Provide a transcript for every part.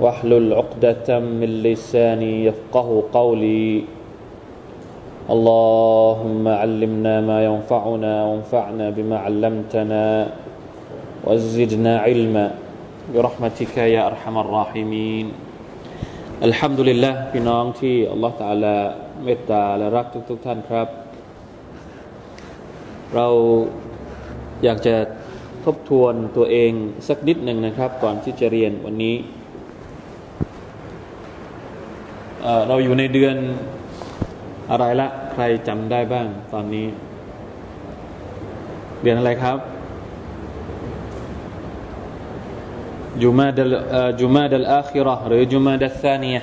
واحلل عقدة من لساني يفقه قولي اللهم علمنا ما ينفعنا وانفعنا بما علمتنا وزدنا علما برحمتك يا أرحم الراحمين الحمد لله พี่น้องที่อัลลอฮฺตาลาเมตตาและรักทุกๆท่านครับ เราอยากจะทบทวนตัวเองสักนิดหนึ่งนะครับ ก่อนที่จะเรียนวันนี้ เราอยู่ในเดือนอะไรละ ใครจำได้บ้างตอนนี้ เดือนอะไรครับจุมาดัลจุมาดัลอาคิรอหรือจุมาดัลซานีย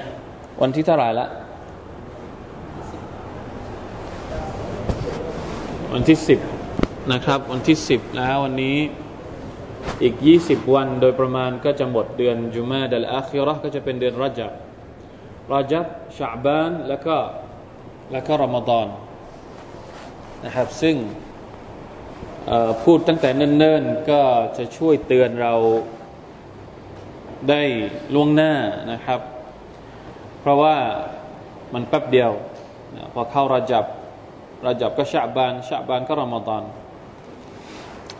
วันที่เท่าไหร่ละ วันที่สิบนะครับ วันที่สิบแล้ววันนี้อีกยี่สิบวันโดยประมาณก็จะหมดเดือนจุมาดัลอาคิรอก็จะเป็นเดือนรจับ รจับชาบาน แล้วก็แล้วก็รอมฎอนนะครับ ซึ่งพูดตั้งแต่เนิ่นๆ ก็จะช่วยเตือนเราได้ล่วงหน้านะครับ เพราะว่ามันแป๊บเดียวพอเข้ารจับรจับก็ชาบานชาบานก็รอมฎอน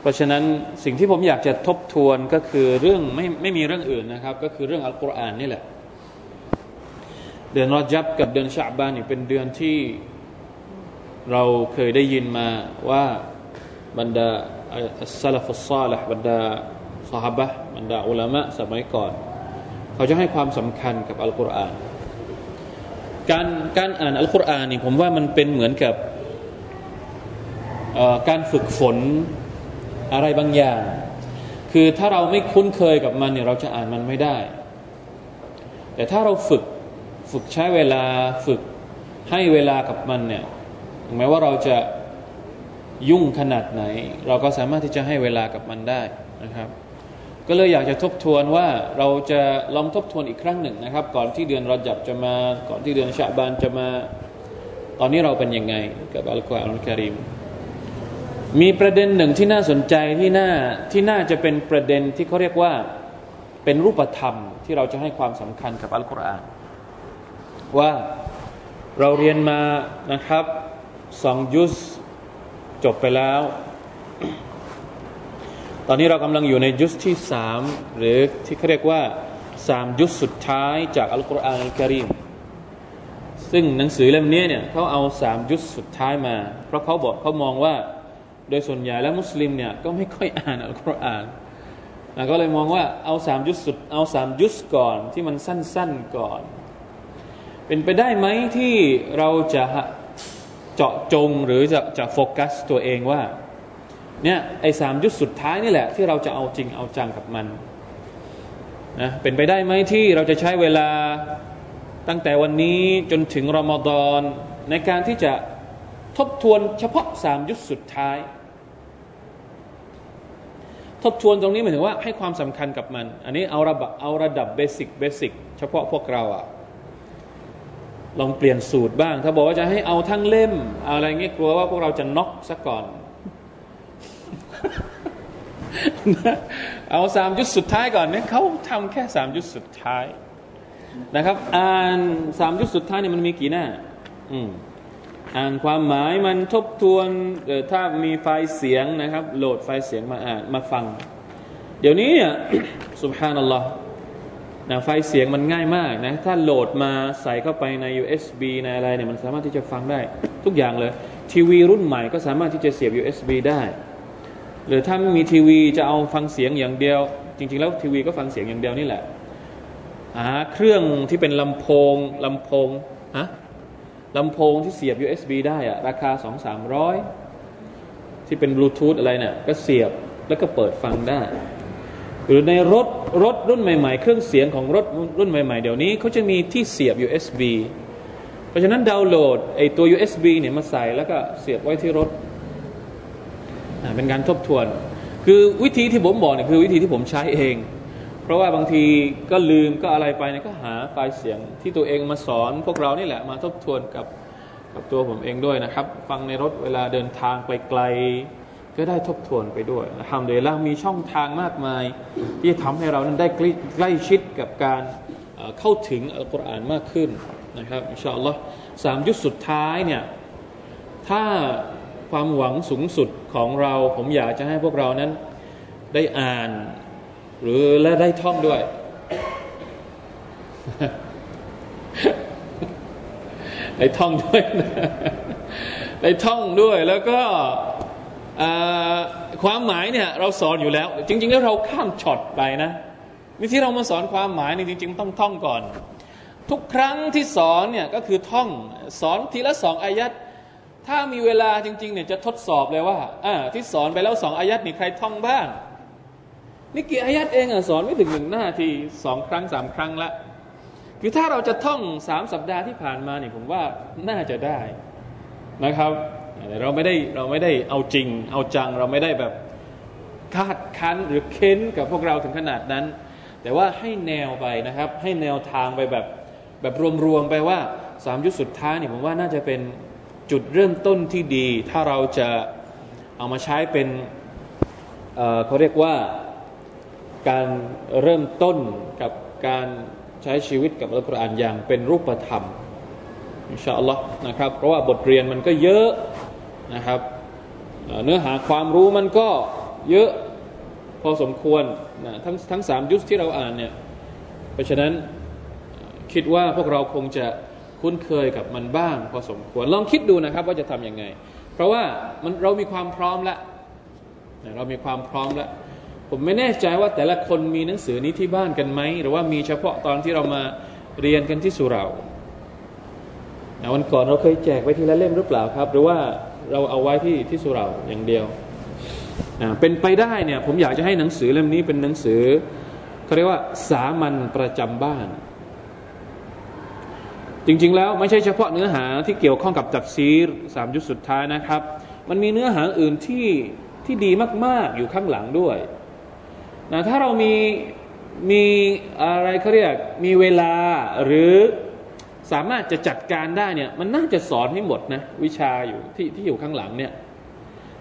เพราะฉะนั้นสิ่งที่ผมอยากจะทบทวนก็คือเรื่องไม่ไม่มีเรื่องอื่นนะครับ ก็คือเรื่องอัลกุรอานนี่แหละ เดือนรอจับกับเดือนชาบานนี่เป็นเดือนที่เราเคยได้ยินมาว่าบรรดาอัสซาฟุสซาลห์บรรดาสหบะบรรดาอุลามะสมัยก่อน เขาจะให้ความสำคัญกับอัลกุรอานการการอ่านอัลกุรอานนี่ผมว่ามันเป็นเหมือนกับการฝึกฝนอะไรบางอย่าง คือถ้าเราไม่คุ้นเคยกับมันเนี่ยเราจะอ่านมันไม่ได้ แต่ถ้าเราฝึก ฝึกใช้เวลาฝึกให้เวลากับมันเนี่ยแม้ว่าเราจะยุ่งขนาดไหน เราก็สามารถที่จะให้เวลากับมันได้นะครับ ก็เลยอยากจะทบทวนว่าเราจะลองทบทวนอีกครั้งหนึ่งนะครับ ก่อนที่เดือนรอจับจะมาก่อนที่เดือนชาบานจะมา ตอนนี้เราเป็นยังไงกับอัลกุรอานคาริมมีประเด็นหนึ่งที่น่าสนใจที่น่าที่น่าจะเป็นประเด็นที่เขาเรียกว่าเป็นรูปธรรมที่เราจะให้ความสำคัญกับอัลกุรอาน ว่าเราเรียนมานะครับสองยุสจบไปแล้ว ตอนนี้เรากำลังอยู่ในยุสที่สามหรือที่เขาเรียกว่าสามยุสสุดท้ายจากอัลกุรอานอัลกิริมซึ่งหนังสือเล่มนี้เนี่ยเขาเอาสามยุสสุดท้ายมา เพราะเขาบอกเขามองว่าโดยส่วนใหญ่แล้วมุสลิมเนี่ยก็ไม่ค่อยอ่านอัลกุรอานก็เลยมองว่าเอาสามยุสสุดเอาสามยุสก่อนที่มันสั้น ๆก่อน เป็นไปได้ไหมที่เราจะเจาะจงหรือจะจะโฟกัสตัวเองว่าเนี่ยไอ้สามญุซสุดท้ายนี่แหละ ที่เราจะเอาจริงเอาจังกับมันนะเป็นไปได้ไหมที่เราจะใช้เวลาตั้งแต่วันนี้จนถึงรอมฎอนในการที่จะทบทวนเฉพาะสามญุซสุดท้าย ทบทวนตรงนี้หมายถึงว่าให้ความสำคัญกับมัน อันนี้เอาระดับเอาระดับ basic basicเฉพาะพวกเราอะ ลองเปลี่ยนสูตรบ้าง ถ้าบอกว่าจะให้เอาทั้งเล่ม อะไรเงี้ยกลัวว่าพวกเราจะน็อกซะก่อน เอาสามยุดสุดท้ายก่อนเนี่ยเขาทำแค่สามยุดสุดท้ายนะครับ อ่านสามยุดสุดท้ายเนี่ยมันมีกี่หน้า อืมอ่านความหมายมันทบทวนถ้ามีไฟล์เสียงนะครับ โหลดไฟล์เสียงมาอ่านมาฟัง เดี๋ยวนี้เนี่ยสุบฮานัลลอฮ์ นะไฟเสียงมันง่ายมากนะถ้าโหลดมาใส่เข้าไปใน USB ในอะไรเนี่ยมันสามารถที่จะฟังได้ทุกอย่างเลย ทีวีรุ่นใหม่ก็สามารถที่จะเสียบ USB ได้ หรือถ้าไม่มีทีวีจะเอาฟังเสียงอย่างเดียว จริง ๆ แล้วทีวีก็ฟังเสียงอย่างเดียวนี่แหละหาเครื่องที่เป็นลำโพงลำโพงฮะลำโพงที่เสียบ USB ได้อะราคาสองสามร้อยที่เป็นบลูทูธอะไรเนี่ยก็เสียบแล้วก็เปิดฟังได้ หรือในรถรถรุ่นใหม่ๆ เครื่องเสียงของรถรุ่นใหม่ ๆ เดี๋ยวนี้เขาจะมีที่เสียบ USB เพราะฉะนั้นดาวน์โหลดไอตัว USB เนี่ยมาใส่แล้วก็เสียบไว้ที่รถเป็นการทบทวน คือวิธีที่ผมบอกเนี่ยคือวิธีที่ผมใช้เอง เพราะว่าบางทีก็ลืมก็อะไรไปเนี่ยก็หาไฟล์เสียงที่ตัวเองมาสอน พวกเรานี่แหละมาทบทวนกับกับตัวผมเองด้วยนะครับ ฟังในรถเวลาเดินทางไกลๆ ก็ได้ทบทวนไปด้วยทำโดยแล้วมีช่องทางมากมาย ที่ทำให้เรานั้นได้ใกล้ชิดกับการเข้าถึงอัลกุรอานมากขึ้นนะครับอินชาอัลลอฮ์สามยุคสุดท้ายเนี่ยถ้าความหวังสูงสุดของเราผมอยากจะให้พวกเรานั้นได้อ่าน หรือและได้ท่องด้วย ได้ท่องด้วยได้ท่องด้วยแล้วก็ ความหมายเนี่ยเราสอนอยู่แล้ว จริง ๆ แล้วเราข้ามช็อตไปนะนี่ที่เรามาสอนความหมายนี่จริง ๆ ต้องท่องก่อน ทุกครั้งที่สอนเนี่ยก็คือท่องสอนทีละสองอายัดถ้ามีเวลาจริง ๆ เนี่ยจะทดสอบเลยว่าอ่าที่สอนไปแล้วสองอายัดนี่ใครท่องบ้างนี่กี่อายัดเองอะสอนไม่ถึงหนึ่งหน้าทีสองครั้งสามครั้งละคือถ้าเราจะท่องสามสัปดาห์ที่ผ่านมาเนี่ยผมว่าน่าจะได้นะครับ เราไม่ได้เราไม่ได้เอาจริง เอาจังเราไม่ได้แบบคาดคั้นหรือเค้นกับพวกเราถึงขนาดนั้น แต่ว่าให้แนวไปนะครับ ให้แนวทางไปแบบแบบรวมๆไปว่าสามยุคสุดท้ายนี่ผมว่าน่าจะเป็นจุดเริ่มต้นที่ดี ถ้าเราจะเอามาใช้เป็นเเขาเรียกว่าการเริ่มต้นกับการใช้ชีวิตกับอัลกุรอานอย่างเป็นรูปธรรมอินชาอัลลอฮ์นะครับ เพราะว่าบทเรียนมันก็เยอะ นะครับเนื้อหาความรู้มันก็เยอะพอสมควรนะทั้งทั้งสามยุคที่เราอ่านเนี่ยเพราะฉะนั้นคิดว่าพวกเราคงจะคุ้นเคยกับมันบ้าง พอสมควรลองคิดดูนะครับว่าจะทำยังไง เพราะว่ามันเรามีความพร้อมแล้วเรามีความพร้อมแล้วผมไม่แน่ใจว่าแต่ละคนมีหนังสือนี้ที่บ้านกันไหมหรือว่ามีเฉพาะตอนที่เรามาเรียนกันที่สุเราวันก่อนเราเคยแจกไปทีละเล่มหรือเปล่าครับ หรือว่า เราเอาไว้ที่ที่สุราอย่างเดียวเป็นไปได้เนี่ยผมอยากจะให้หนังสือเล่มนี้เป็นหนังสือเขาเรียกว่าสามัญประจำบ้าน จริงๆแล้วไม่ใช่เฉพาะเนื้อหาที่เกี่ยวข้องกับตักซีรสามยุคสุดท้ายนะครับ มันมีเนื้อหาอื่นที่ที่ดีมากๆอยู่ข้างหลังด้วยนะถ้าเรามีมีอะไรเขาเรียกมีเวลาหรือ สามารถจะจัดการได้เนี่ยมันน่าจะสอนให้หมดนะวิชาอยู่ที่ที่อยู่ข้างหลังเนี่ย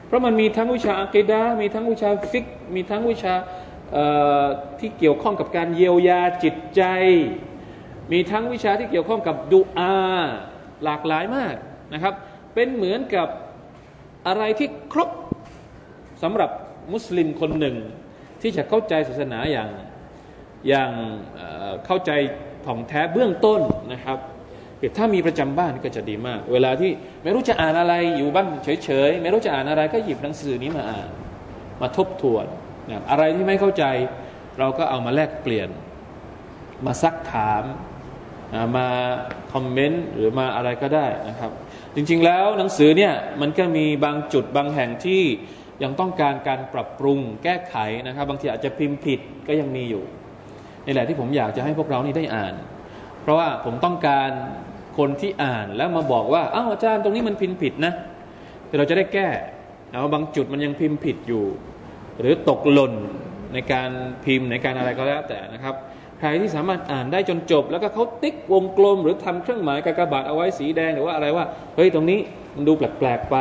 เพราะมันมีทั้งวิชาอักิดามีทั้งวิชาฟิก มีทั้งวิชาที่เกี่ยวข้องกับการเยียวยาจิตใจ มีทั้งวิชาที่เกี่ยวข้องกับดูอาหลากหลายมากนะครับ เป็นเหมือนกับอะไรที่ครบสำหรับมุสลิมคนหนึ่ง ที่จะเข้าใจศาสนาอย่างอย่างเข้าใจถ่องแท้เบื้องต้นนะครับ ถ้ามีประจำบ้านก็จะดีมาก เวลาที่ไม่รู้จะอ่านอะไรอยู่บ้านเฉยๆ ไม่รู้จะอ่านอะไรก็หยิบหนังสือนี้มาอ่าน มาทบทวนนะอะไรที่ไม่เข้าใจ เราก็เอามาแลกเปลี่ยน มาซักถามมาคอมเมนต์หรือมาอะไรก็ได้นะครับ จริงๆแล้วหนังสือเนี่ยมันก็มีบางจุดบางแห่งที่ยังต้องการการปรับปรุงแก้ไขนะครับ บางทีอาจจะพิมพ์ผิดก็ยังมีอยู่นี่แหละที่ผมอยากจะให้พวกเรานี่ได้อ่าน เพราะว่าผมต้องการ คนที่อ่านแล้วมาบอกว่าอ้าวอาจารย์ตรงนี้มันพิมพ์ผิดนะเราจะได้แก้เอาบางจุดมันยังพิมพ์ผิดอยู่ หรือตกหล่นในการพิมพ์ในการอะไรก็แล้วแต่นะครับ ใครที่สามารถอ่านได้จนจบ แล้วก็เขาติ๊กวงกลม หรือทำเครื่องหมายกากบาทเอาไว้สีแดงหรือว่าอะไรว่าเฮ้ยตรงนี้มันดูแปลกๆไป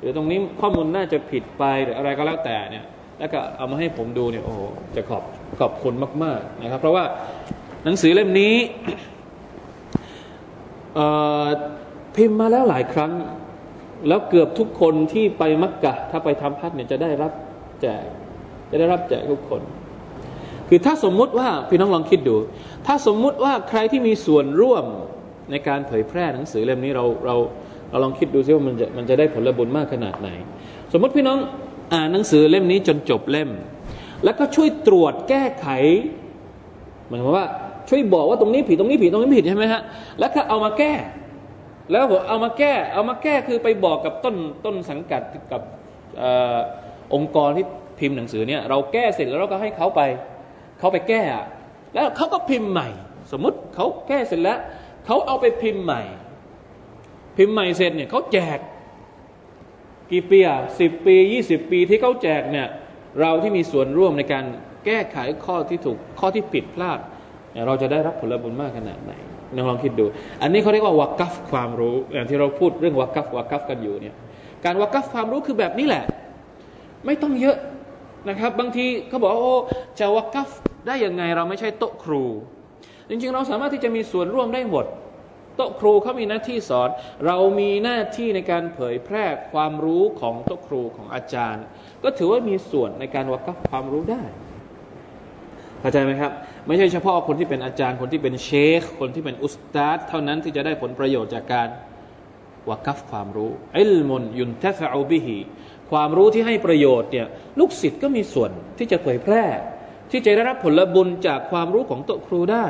หรือตรงนี้ข้อมูลน่าจะผิดไปหรืออะไรก็แล้วแต่เนี่ยแล้วก็เอามาให้ผมดูเนี่ยโอ้จะขอบขอบคุณมาก ๆนะครับ เพราะว่าหนังสือเล่มนี้ พิมพ์มาแล้วหลายครั้ง แล้วเกือบทุกคนที่ไปมักกะ ถ้าไปทำพัดเนี่ยจะได้รับแจก จะได้รับแจกทุกคน คือถ้าสมมุติว่าพี่น้องลองคิดดู ถ้าสมมุติว่าใครที่มีส่วนร่วมในการเผยแพร่หนังสือเล่มนี้เราเราเราลองคิดดูซิว่ามันจะมันจะได้ผลบุญมากขนาดไหน สมมติพี่น้องอ่านหนังสือเล่มนี้จนจบเล่ม แล้วก็ช่วยตรวจแก้ไขหมายความว่า ช่วยบอกว่าตรงนี้ผิดตรงนี้ผิดตรงนี้ผิดใช่ไหมฮะแล้วก็เอามาแก้ แล้วเอามาแก้ เอามาแก้คือไปบอกกับต้นต้นสังกัดกับอองค์กรที่พิมพ์หนังสือเนี่ยเราแก้เสร็จแล้วเราก็ให้เขาไปเขาไปแก้ แล้วเขาก็พิมพ์ใหม่ สมมติเขาแก้เสร็จแล้วเขาเอาไปพิมพ์ใหม่ พิมพ์ใหม่เสร็จเนี่ยเขาแจกกี่ปีอะสิบปียี่สิบปีที่เขาแจกเนี่ยเราที่มีส่วนร่วมในการแก้ไขข้อที่ถูกข้อที่ผิดพลาด เราจะได้รับผลบุญมากขนาดไหนลองลองคิดดู อันนี้เขาเรียกว่าวักกัฟความรู้อย่างที่เราพูดเรื่องวักกัฟวักกัฟกันอยู่เนี่ยการวักกัฟความรู้คือแบบนี้แหละ ไม่ต้องเยอะนะครับ บางทีเขาบอกโอ้จะวักกัฟได้ยังไงเราไม่ใช่โต๊ะครู จริงๆ เราสามารถที่จะมีส่วนร่วมได้หมดโต๊ะครูเขามีหน้าที่สอน เรามีหน้าที่ในการเผยแพร่ความรู้ของโต๊ะครูของอาจารย์ ก็ถือว่ามีส่วนในการวักกัฟความรู้ได้เข้าใจไหมครับ ไม่ใช่เฉพาะคนที่เป็นอาจารย์คนที่เป็นเชค คนที่เป็นอุสตาดเท่านั้นที่จะได้ผลประโยชน์จากการวากัฟความรู้อิลมุนยุนเทฟอูบิฮีความรู้ที่ให้ประโยชน์เนี่ยลูกศิษย์ก็มีส่วนที่จะเผยแพร่ ที่จะได้รับผลบุญจากความรู้ของโตครูได้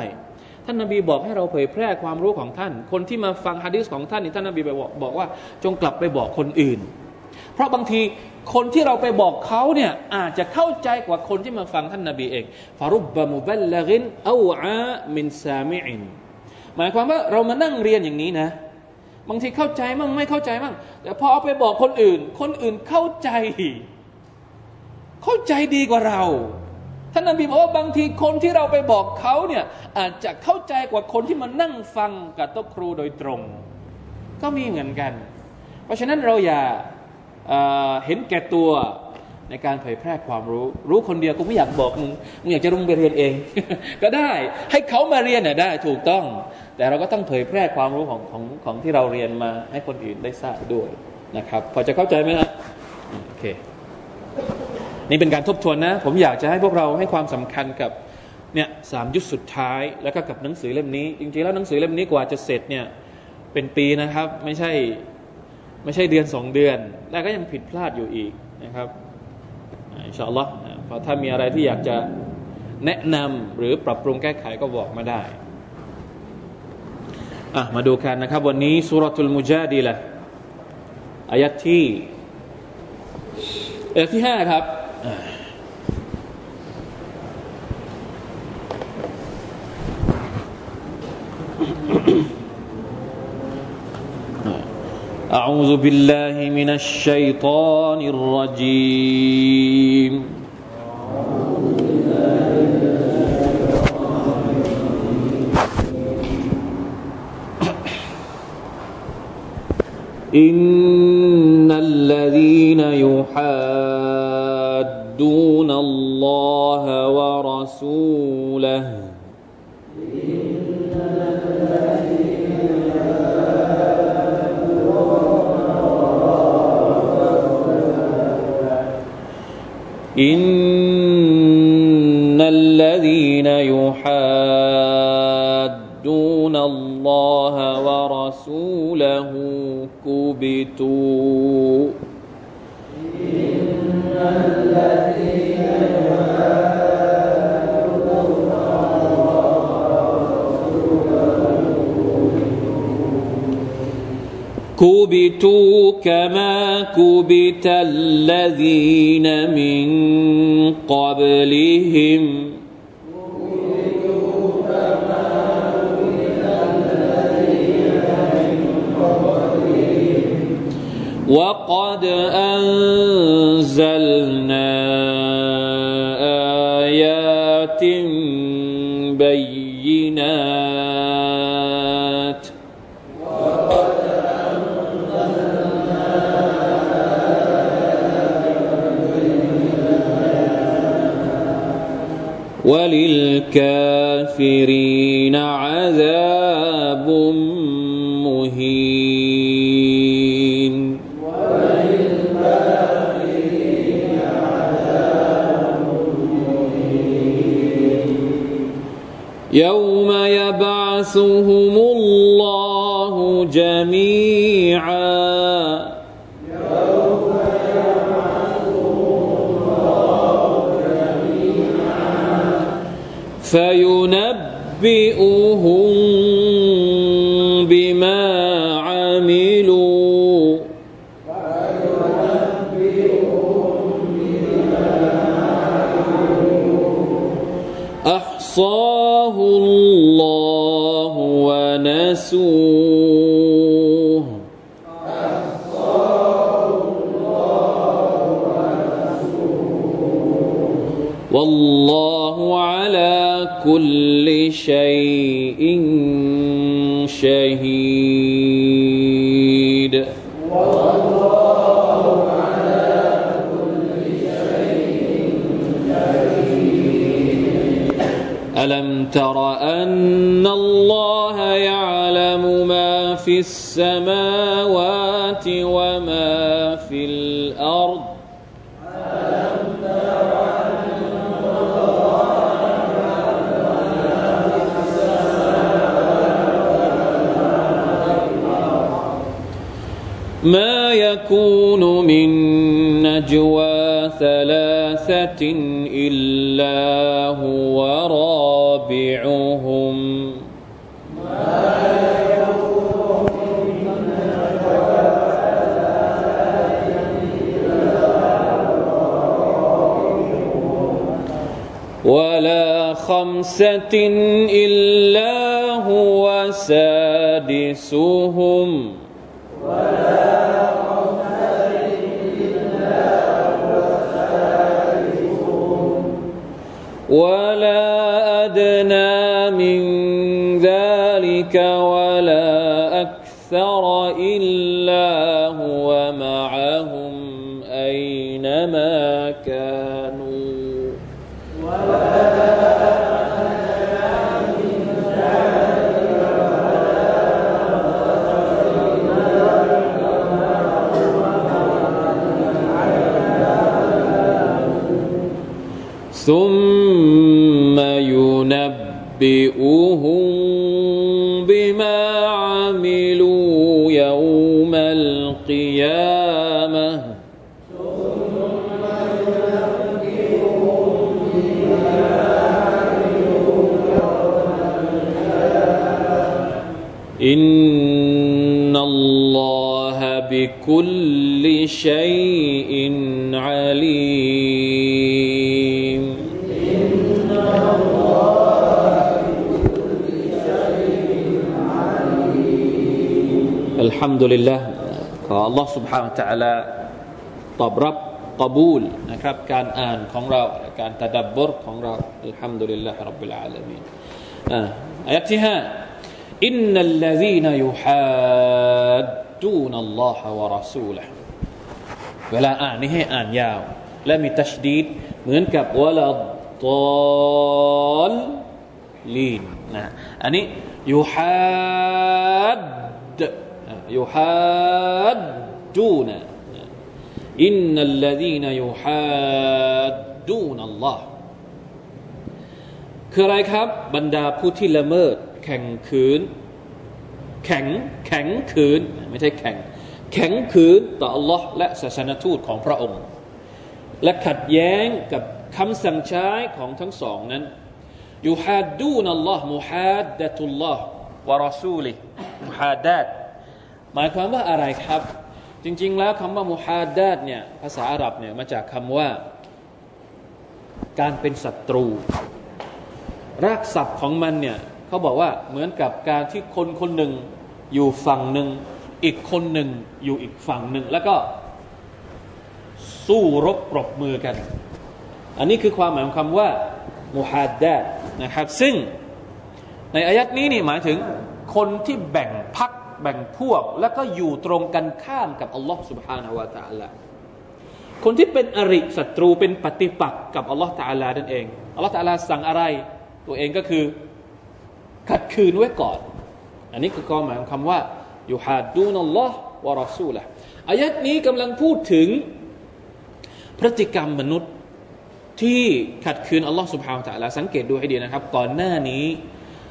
ท่านนาบีบอกให้เราเผยแพร่ความรู้ของท่าน คนที่มาฟังฮะดิษของท่านนี่ท่านนาบีบอกบอกว่า จงกลับไปบอกคนอื่น เพราะบางที คนที่เราไปบอกเขาเนี่ยอาจจะเข้าใจกว่าคนที่มาฟังท่านนาบีเองฟารุบบะมุบัลลกินอูอามินซามิอินหมายความว่าเรามานั่งเรียนอย่างนี้นะ บางทีเข้าใจมั่งไม่เข้าใจมั่งแต่พอเอาไปบอกคนอื่น คนอื่นเข้าใจ เข้าใจดีกว่าเราท่านนบีบอกว่าบางทีคนที่เราไปบอกเขาเนี่ยอาจจะเข้าใจกว่าคนที่มานั่งฟังกับโต๊ะครูโดยตรง ก็มีเหมือนกัน เพราะฉะนั้นเราอย่า เห็นแก่ตัวในการเผยแพร่ความรู้ รู้คนเดียวก็ไม่อยากบอกมึงมึงอยากจะลงไปเรียนเอง ก็ได้ให้เขามาเรียนน่ยได้ถูกต้อง แต่เราก็ต้องเผยแพร่ความรู้ของของของที่เราเรียนมาให้คนอื่นได้ทราบด้วยนะครับ พอจะเข้าใจไหมครับโอเค นี่เป็นการทบทวนนะ ผมอยากจะให้พวกเราให้ความสำคัญกับเนี่ยสามยุคสุดท้ายแล้วก็กับหนังสือเล่มนี้ จริงๆแล้วหนังสือเล่มนี้กว่าจะเสร็จเนี่ยเป็นปีนะครับ ไม่ใช่ ไม่ใช่เดือนสองเดือน แล้วก็ยังผิดพลาดอยู่อีกนะครับอินชาอัลลอฮ์พอถ้ามีอะไรที่อยากจะแนะนำหรือปรับปรุงแก้ไขก็บอกมาได้อะมาดูกันนะครับ วันนี้สุรทูลมุจาดีละอายัดที่อายัดที่ห้าครับ أعوذ بالله من الشيطان الرجيم. إن الذين يحادون الله ورسوله إن الذين يحادون الله ورسوله كبتوا. إن الذين كبتوا كما كبت الذين من قبلهم وقد أنزلنا وللكافرين عذاب مهين. يوم يبعثهم ينبئهم بما عملوا. أحصاه الله ونسوه. والله على كل شيء شهيد. ألم تر أن الله يعلم ما في السماوات وما من نجوى ثلاثة إلا هو رابعهم. ولا خمسة إلا هو سادسهم. ولا أدنى من ذلك ولا أكثر. بكل شيء عليم الحمد لله ขอ Allah سبحانه และ تعالى ตอบรับกบูลนะครับ การอ่านของเรา การตะดับบรของเราอัลฮัมดุลิลลาฮิรับบิลอาลามีนอ่าอายะที่ห้าอินนัลลซีนยุฮัด ตูนัลลอฮะวะรอซูละเวลาอ่านนี่ให้อ่านยาว และมีตัชดีดเหมือนกับวะลาตอลลีนนะอันนี้ยูฮัดยูฮัดจูนะอินนัลลดีนยูฮัดจูนัลลอฮคืออะไรครับ บรรดาผู้ที่ละเมิด แข่งขืน แข็งแข็งขืนไม่ใช่แข่งแข็งขืนต่อ Allah และศาสนทูตของพระองค์ และขัดแย้งกับคำสั่งใช้ของทั้งสองนั้นยูฮาดูนัลลอฮ์มุฮาดดะตุลลอฮ์วะรอซูลิมุฮาดัดหมายความว่าอะไรครับ จริง ๆ แล้วคำว่ามุฮาดัดเนี่ยภาษาอาหรับเนี่ยมาจากคำว่า การเป็นศัตรู รากศัพท์ของมันเนี่ย เขาบอกว่าเหมือนกับการที่คนคนหนึ่งอยู่ฝั่งหนึ่ง อีกคนหนึ่งอยู่อีกฝั่งหนึ่ง แล้วก็สู้รบปรบมือกัน อันนี้คือความหมายของคำว่ามุฮาดัดนะครับ ซึ่งในอายัดนี้นี่หมายถึงคนที่แบ่งพักแบ่งพวก แล้วก็อยู่ตรงกันข้ามกับอัลลอฮ์ سبحانه และ تعالى คนที่เป็นอริศัตรูเป็นปฏิปักษ์กับอัลลอฮ์ تعالى นั่นเองอัลลอฮ์ تعالى สั่งอะไร ตัวเองก็คือ ขัดขืนไว้ก่อน อันนี้คือความหมายของคำว่าอยู่ฮาดูนัลลอฮ์วะรอซูละอายัดนี้กำลังพูดถึงพฤติกรรมมนุษย์ที่ขัดขืนอัลลอฮ์สุบฮาวตะลาสังเกตดูให้ดีนะครับ ก่อนหน้านี้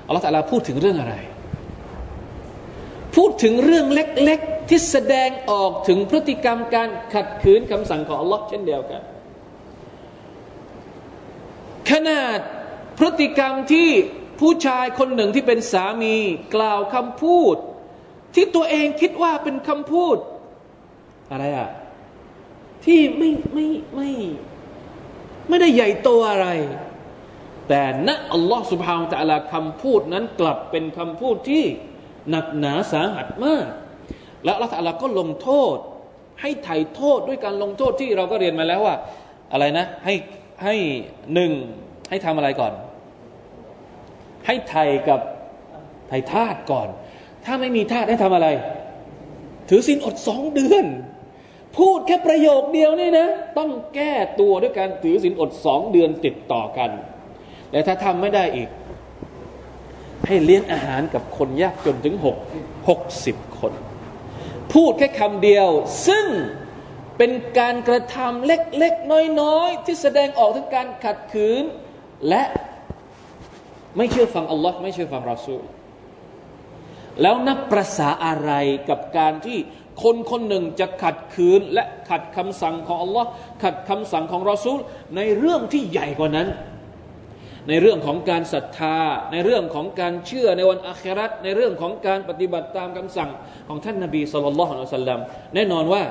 อัลลอฮ์ตะลาพูดถึงเรื่องอะไร พูดถึงเรื่องเล็ก ๆ ที่แสดงออกถึงพฤติกรรมการขัดขืนคำสั่งของอัลลอฮ์เช่นเดียวกัน ขนาดพฤติกรรมที่ ผู้ชายคนหนึ่งที่เป็นสามีกล่าวคำพูด ที่ตัวเองคิดว่าเป็นคำพูด อะไรอะที่ไม่ไม่ไม่ ไม่ได้ใหญ่โตอะไร แต่ณอัลลอฮ์สุบฮาวตะลาคำพูดนั้นกลับเป็นคำพูดที่หนักหนาสาหัสมาก และอัลลอฮ์ตะลาก็ลงโทษ ให้ไถ่โทษด้วยการลงโทษที่เราก็เรียนมาแล้วว่า อะไรนะ ให้ให้หนึ่งให้ทำอะไรก่อน ให้ไถ่กับไถ่ทาสก่อน ถ้าไม่มีทาสให้ทำอะไร ถือสินอดสองเดือน พูดแค่ประโยคเดียวนี่นะ ต้องแก้ตัวด้วยการถือสินอดสองเดือนติดต่อกัน และถ้าทำไม่ได้อีก ให้เลี้ยงอาหารกับคนยากจนถึงหกหกสิบคน พูดแค่คำเดียว ซึ่งเป็นการกระทำเล็กๆ น้อยๆ ที่แสดงออกถึงการขัดขืน และ ไม่เชื่อฟังอัลลอฮ์ไม่เชื่อฟังรอซูลแล้วนับประษาอะไรกับการที่คนคนหนึ่งจะขัดขืนและขัดคำสั่งของอัลลอฮ์ขัดคำสั่งของรอซูลในเรื่องที่ใหญ่กว่านั้น ในเรื่องของการศรัทธา ในเรื่องของการเชื่อในวันอาคราตในเรื่องของการปฏิบัติตามคำสั่งของท่านนาบีสุลต่านละฮ์อัลสัลลัมแน่นอนว่า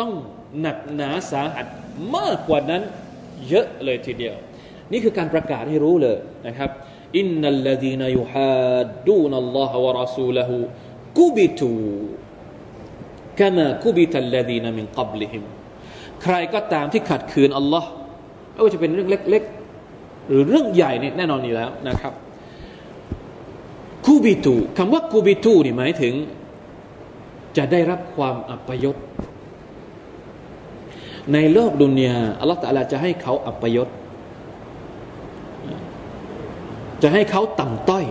ต้องหนักหนาสาหัสมากกว่านั้นเยอะเลยทีเดียว นี่คือการประกาศให้รู้เลยนะครับ อินนัลลดีนยุฮัดดูนัลลอฮฺวะรัสูลห์กุบิตูกามากุบิตัลลดีนมินกับลิฮิมใครก็ตามที่ขัดขืนอัลลอฮ์ไม่ว่าจะเป็นเรื่องเล็ก ๆ หรือเรื่องใหญ่เนี่ยแน่นอนอยู่แล้วนะครับคูบิตูคำว่าคูบิตูนี่หมายถึง จะได้รับความอัปยศในโลกดุนยาอัลลอฮฺตะลาจะให้เขาอัปยศ จะให้เขาต่ำต้อย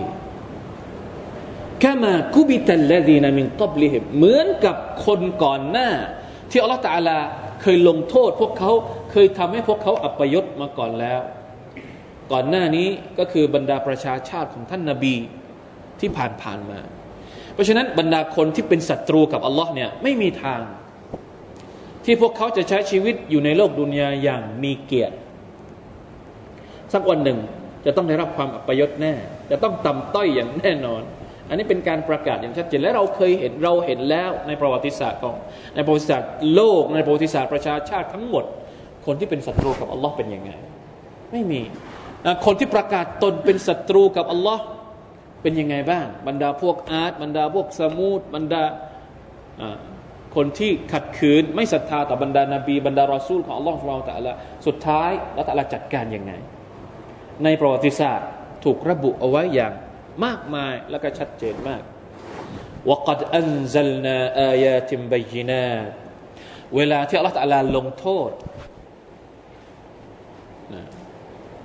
แค่มาคุบิตัลลดีนามินกบลิฮิมเหมือนกับคนก่อนหน้า ที่อัลลอฮฺตะลาเคยลงโทษ พวกเขาเคยทำให้พวกเขาอัปยศมาก่อนแล้ว ก่อนหน้านี้ก็คือบรรดาประชาชาติของท่านนาบีที่ผ่านผ่านมา เพราะฉะนั้นบรรดาคนที่เป็นศัตรูกับอัลลอฮ์เนี่ยไม่มีทาง ที่พวกเขาจะใช้ชีวิตอยู่ในโลกดุนยาอย่างมีเกียรติ สักวันหนึ่ง จะต้องได้รับความอัปยศแน่ จะต้องต่ำต้อยอย่างแน่นอน อันนี้เป็นการประกาศอย่างชัดเจนและเราเคยเห็นเราเห็นแล้วในประวัติศาสตร์ของในประวัติศาสตร์โลกในประวัติศาสตร์ประชาชาติทั้งหมด คนที่เป็นศัตรูกับอัลลอฮ์เป็นยังไง ไม่มีคนที่ประกาศตนเป็นศัตรูกับอัลลอฮ์เป็นยังไงบ้าง บรรดาพวกอาร์ตบรรดาพวกสมูดบรรดาคนที่ขัดขืนไม่ศรัทธาต่อบรรดานาบี บรรดารอซูลของอัลลอฮ์ของเราแต่ละสุดท้ายและตะละจัดการยังไง ในประวัติศาสตร์ถูกระบุเอาไว้อย่างมากมายและก็ชัดเจนมาก وقد أنزلنا آيات بينات เวลาที่อัลลอฮฺตะลาลงโทษ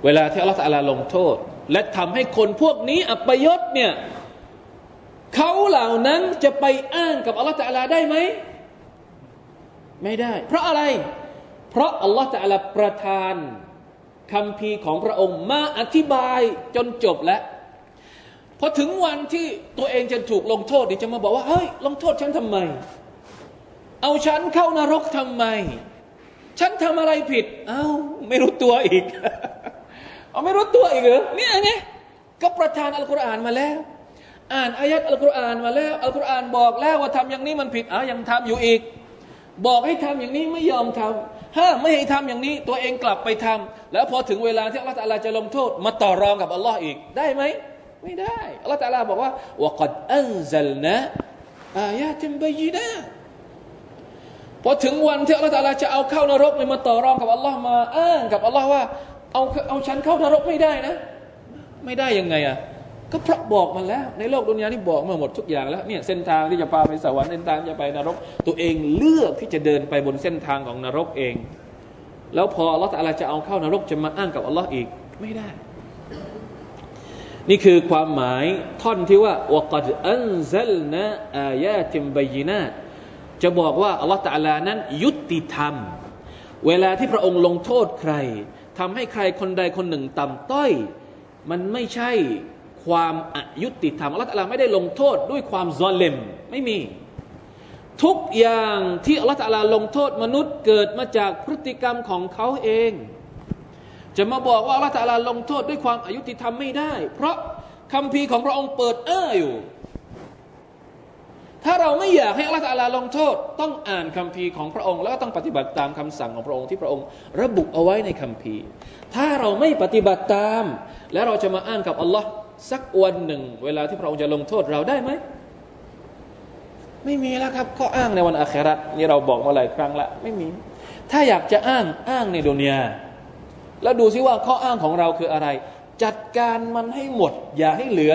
เวลาที่อัลลอฮฺตาลาลงโทษ และทำให้คนพวกนี้อัปยศเนี่ยเขาเหล่านั้นจะไปอ้างกับอัลลอฮฺตาลาได้ไหมไม่ได้ เพราะอะไร เพราะอัลลอฮฺตาลาประทาน คำพีของพระองค์มาอธิบายจนจบแล้วพอถึงวันที่ตัวเองจะถูกลงโทษนี่จะมาบอกว่าเฮ้ยลงโทษฉันทำไม เอาฉันเข้านรกทำไม ฉันทำอะไรผิด เอา้าไม่รู้ตัวอีก เอาไม่รู้ตัวอีกเหรอเนี่ยไงก็ประทานอัลกุรอานมาแล้ว อ่านอายัดอัลกุรอานมาแล้วอัลกุรอานบอกแล้วว่าทำอย่างนี้มันผิดอะยังทำอยู่อีก บอกให้ทำอย่างนี้ไม่ยอมทำ ห้ามไม่ให้ทำอย่างนี้ ตัวเองกลับไปทำแล้วพอถึงเวลาที่อัลลอฮฺจะลงโทษ มาต่อรองกับอัลลอฮ์อีกได้ไหมไม่ได้อัลลอฮฺตาลาบอกว่าว่ากัดอันซัลนะอายาติมบยีนะพอถึงวันที่อัลลอฮฺจะเอาเข้านรกเลยมาต่อรองกับอัลลอฮ์มาอ้างกับอัลลอฮ์ว่าเอาเอาฉันเข้านรกไม่ได้นะ ไม่ได้ยังไงอะ ก็พระบอกมาแล้ว ในโลกดุนยานี่บอกมาหมดทุกอย่างแล้วเนี่ยเส้นทางที่จะพาไปสวรรค์เส้นทางจะไปนรก ตัวเองเลือกที่จะเดินไปบนเส้นทางของนรกเอง แล้วพออัลลอฮฺจะเอาเข้านรกจะมาอ้างกับอัลลอฮ์อีกไม่ได้ นี่คือความหมายท่อนที่ว่าวกัดอันซัลนะอายาติมบยินาจะบอกว่าอัลลอฮฺตะลานั้นยุติธรรม เวลาที่พระองค์ลงโทษใครทำให้ใครคนใดคนหนึ่งต่ำต้อย มันไม่ใช่ ความอายุติธรรมอัลลอฮฺไม่ได้ลงโทษด้วยความซอเลมไม่มี ทุกอย่างที่อัลลอฮฺลงโทษมนุษย์เกิดมาจากพฤติกรรมของเขาเอง จะมาบอกว่าอัลลอฮฺลงโทษด้วยความอายุติธรรมไม่ได้ เพราะคำพีของพระองค์เปิดเอ้ออยู่ ถ้าเราไม่อยากให้อัลลอฮฺลงโทษ ต้องอ่านคัมภีร์ของพระองค์ แล้วก็ต้องปฏิบัติตามคำสั่งของพระองค์ที่พระองค์ ระบุเอาไว้ในคัมภีร์ถ้าเราไม่ปฏิบัติตาม แล้วเราจะมาอ่านกับอัลลอฮ์ สักวันหนึ่ง เวลาที่พระองค์จะลงโทษเราได้ไหม ไม่มีแล้วครับข้ออ้างในวันอาครานี่เราบอกมาหลายครั้งละไม่มี ถ้าอยากจะอ้างอ้างในดุนยาแล้วดูซิว่าข้ออ้างของเราคืออะไร จัดการมันให้หมด อย่าให้เหลือ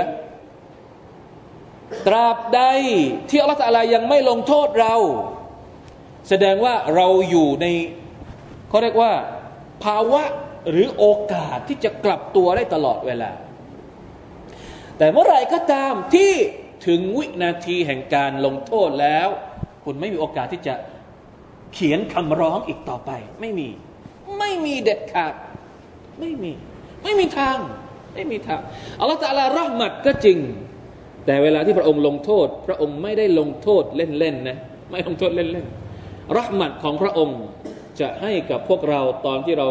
ตราบใดที่อัลลอฮฺอะไรยังไม่ลงโทษเรา แสดงว่าเราอยู่ในเขาเรียกว่า ภาวะหรือโอกาสที่จะกลับตัวได้ตลอดเวลา แต่เมื่อไหร่ก็ตามที่ถึงวินาทีแห่งการลงโทษแล้ว คุณไม่มีโอกาสที่จะเขียนคำร้องอีกต่อไป ไม่มี ไม่มีเด็ดขาดไม่มี ไม่มีทาง ไม่มีทางอัลลอฮฺตะลารหมัดก็จริง แต่เวลาที่พระองค์ลงโทษ พระองค์ไม่ได้ลงโทษเล่นๆนะไม่ลงโทษเล่นๆเราะห์มัตของพระองค์จะให้กับพวกเราตอนที่เรา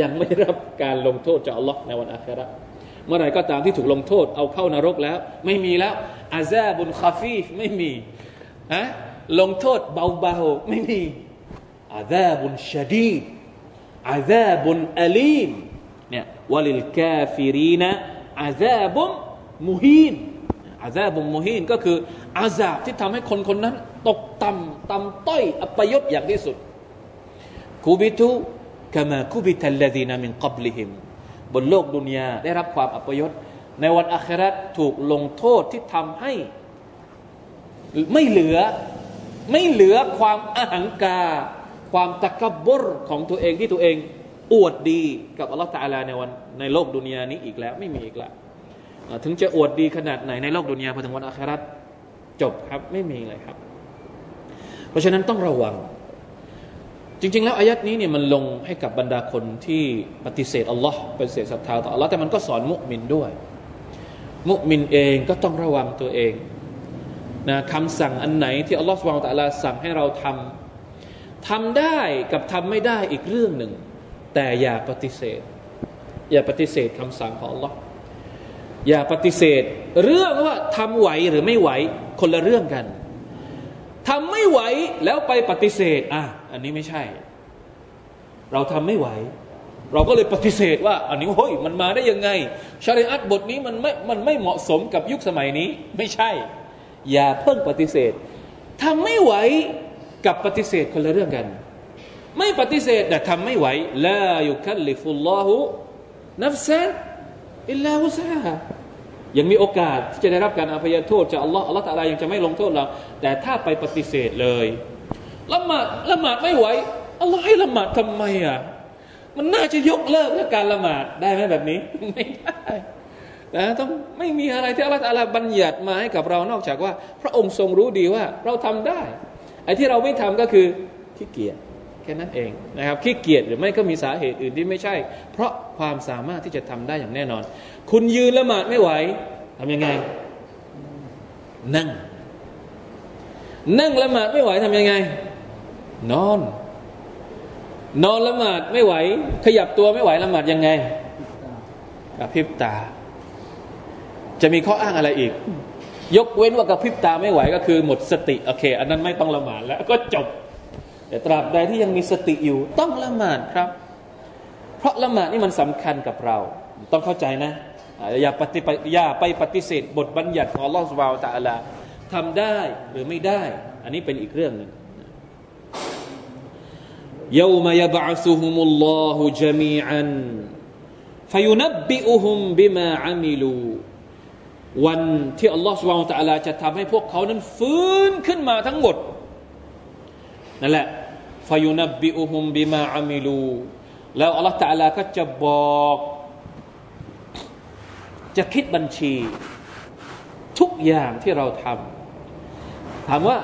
ยังไม่รับการลงโทษจากอัลลอฮ์ในวันอาคิเราะฮ์ เมื่อไรก็ตามที่ถูกลงโทษเอาเข้านรกแล้ว ไม่มีแล้วعذاب خفيفไม่มีฮะลงโทษเบาๆไม่มีعذاب شديد عذاب أليمเนี่ยوللكافرين عذابมุฮีนอาซาบุนมุฮีนก็คืออาซาบที่ทำให้คนคนนั้น ตกต่ำต่ำต้อยอัปยศอย่างที่สุดคูบิตุกามาคูบิตัลลดีนามินกับลิฮิม บนโลกดุนยาได้รับความอัปยศ ในวันอัคราถูกลงโทษที่ทำให้ ไม่เหลือไม่เหลือความอาหังกา ความตะกบรของตัวเองที่ตัวเอง อวดดีกับอัลลอฮฺตาลาในวันในโลกดุนยานี้อีกแล้ว ไม่มีอีกแล้วถึงจะอวดดีขนาดไหนในโลกดุนยาพอถึงวันอัคราจบครับไม่มีเลยครับ เพราะฉะนั้นต้องระวัง จริง ๆ แล้วอายัดนี้เนี่ยมันลงให้กับบรรดาคนที่ปฏิเสธอัลลอฮ์ปฏิเสธศรัทธาต่ออัลลอฮ์แต่มันก็สอนมุมินด้วย มุมินเองก็ต้องระวังตัวเองนะคำสั่งอันไหนที่อัลลอฮ์สุบานตะลาสั่งให้เราทำทำได้กับทำไม่ได้อีกเรื่องหนึ่ง แต่อย่าปฏิเสธ อย่าปฏิเสธคำสั่งของอัลลอฮ์อย่าปฏิเสธ เรื่องว่าทำไหวหรือไม่ไหวคนละเรื่องกัน ทำไม่ไหวแล้วไปปฏิเสธ อะ อันนี้ไม่ใช่ เราทำไม่ไหว เราก็เลยปฏิเสธว่า อันนี้เฮ้ยมันมาได้ยังไงชาริอัตบทนี้มันไม่มันไม่เหมาะสมกับยุคสมัยนี้ ไม่ใช่ อย่าเพิ่งปฏิเสธทำไม่ไหวกับปฏิเสธคนละเรื่องกัน ไม่ปฏิเสธแต่ทำไม่ไหวลายุคัลลิฟุลลอฮุนัฟซะอิลลาฮุซา ยังมีโอกาสที่จะได้รับการอภัยโทษจากอัลลอฮ์อัลลอฮ์ตาลายังจะไม่ลงโทษเรา แต่ถ้าไปปฏิเสธเลยละหมาดละหมาดไม่ไหวอัลลอฮ์ให้ละหมาดทำไมอะมันน่าจะยกเลิกการละหมาดได้ไหมแบบนี้ ไม่ได้นะต้องไม่มีอะไรที่อัลลอฮ์ตาลาบัญญัติมาให้กับเรานอกจากว่า พระองค์ทรงรู้ดีว่าเราทำได้ไอ้ที่เราไม่ทำก็คือขี้เกียจ แค่นั้นเองนะครับขี้เกียจหรือไม่ก็มีสาเหตุอื่นที่ไม่ใช่ เพราะความสามารถที่จะทำได้อย่างแน่นอน คุณยืนละหมาดไม่ไหวทำยังไง นั่ง นั่งละหมาดไม่ไหวทำยังไง นอน นอนละหมาดไม่ไหว ขยับตัวไม่ไหวละหมาดยังไงกระพริบตา จะมีข้ออ้างอะไรอีก ยกเว้นว่ากระพริบตาไม่ไหวก็คือหมดสติโอเค อันนั้นไม่ต้องละหมาดแล้วก็จบ แต่ตราบใดที่ยังมีสติอยู่ ต้องละหมาดครับ เพราะละหมาดนี่มันสำคัญกับเรา ต้องเข้าใจนะอย่าปฏิอย่าไปปฏิเสธบทบัญญัติของอัลลอฮฺสุบาวตะอัลาทำได้หรือไม่ได้ อันนี้เป็นอีกเรื่องหนึ่ง يوم يبعثهم الله جميعا فينبئهم بما عملوا วันที่อัลลอฮฺสุบานตะอัลาจะทำให้พวกเขานั้นฟื้นขึ้นมาทั้งหมด นั่นแหละฟายุนบบิอุฮุมบิมาอามิลูแล้วอัลลอฮฺตะลาก็จะบอก จะคิดบัญชี ทุกอย่างที่เราทำถามว่า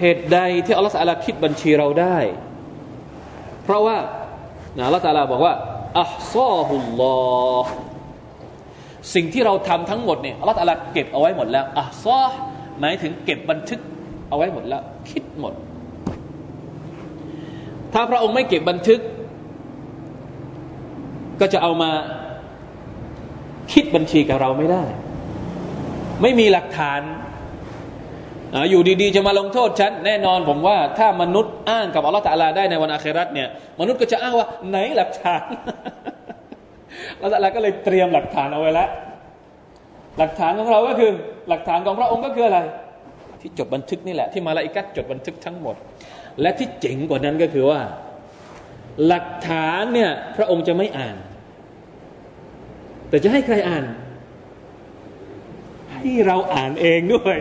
เหตุใดที่อัลลอฮฺคิดบัญชีเราได้ เพราะว่าอัลลอฮฺบอกว่าอัลซอฮุลลอฮสิ่งที่เราทำทั้งหมดเนี่ยอัลลอฮฺเก็บเอาไว้หมดแล้วอัลซอฮหมายถึงเก็บบันทึกเอาไว้หมดแล้ว คิดหมด ถ้าพระองค์ไม่เก็บบันทึก ก็จะเอามาคิดบัญชีกับเราไม่ได้ ไม่มีหลักฐานอยู่ดีๆ จะมาลงโทษฉัน แน่นอนผมว่า ถ้ามนุษย์อ้างกับอัลลอฮฺตะลาได้ในวันอาคราตเนี่ย มนุษย์ก็จะอ้างว่า ไหนหลักฐานอัลลอฮฺตะลาก็เลยเตรียมหลักฐานเอาไว้แล้วหลักฐานของเราก็คือ หลักฐานของพระองค์ก็คืออะไร ที่จดบันทึกนี่แหละที่มาลาอิกัดจดบันทึกทั้งหมด และที่เจ๋งกว่านั้นก็คือว่า หลักฐานเนี่ยพระองค์จะไม่อ่าน แต่จะให้ใครอ่าน ให้เราอ่านเองด้วย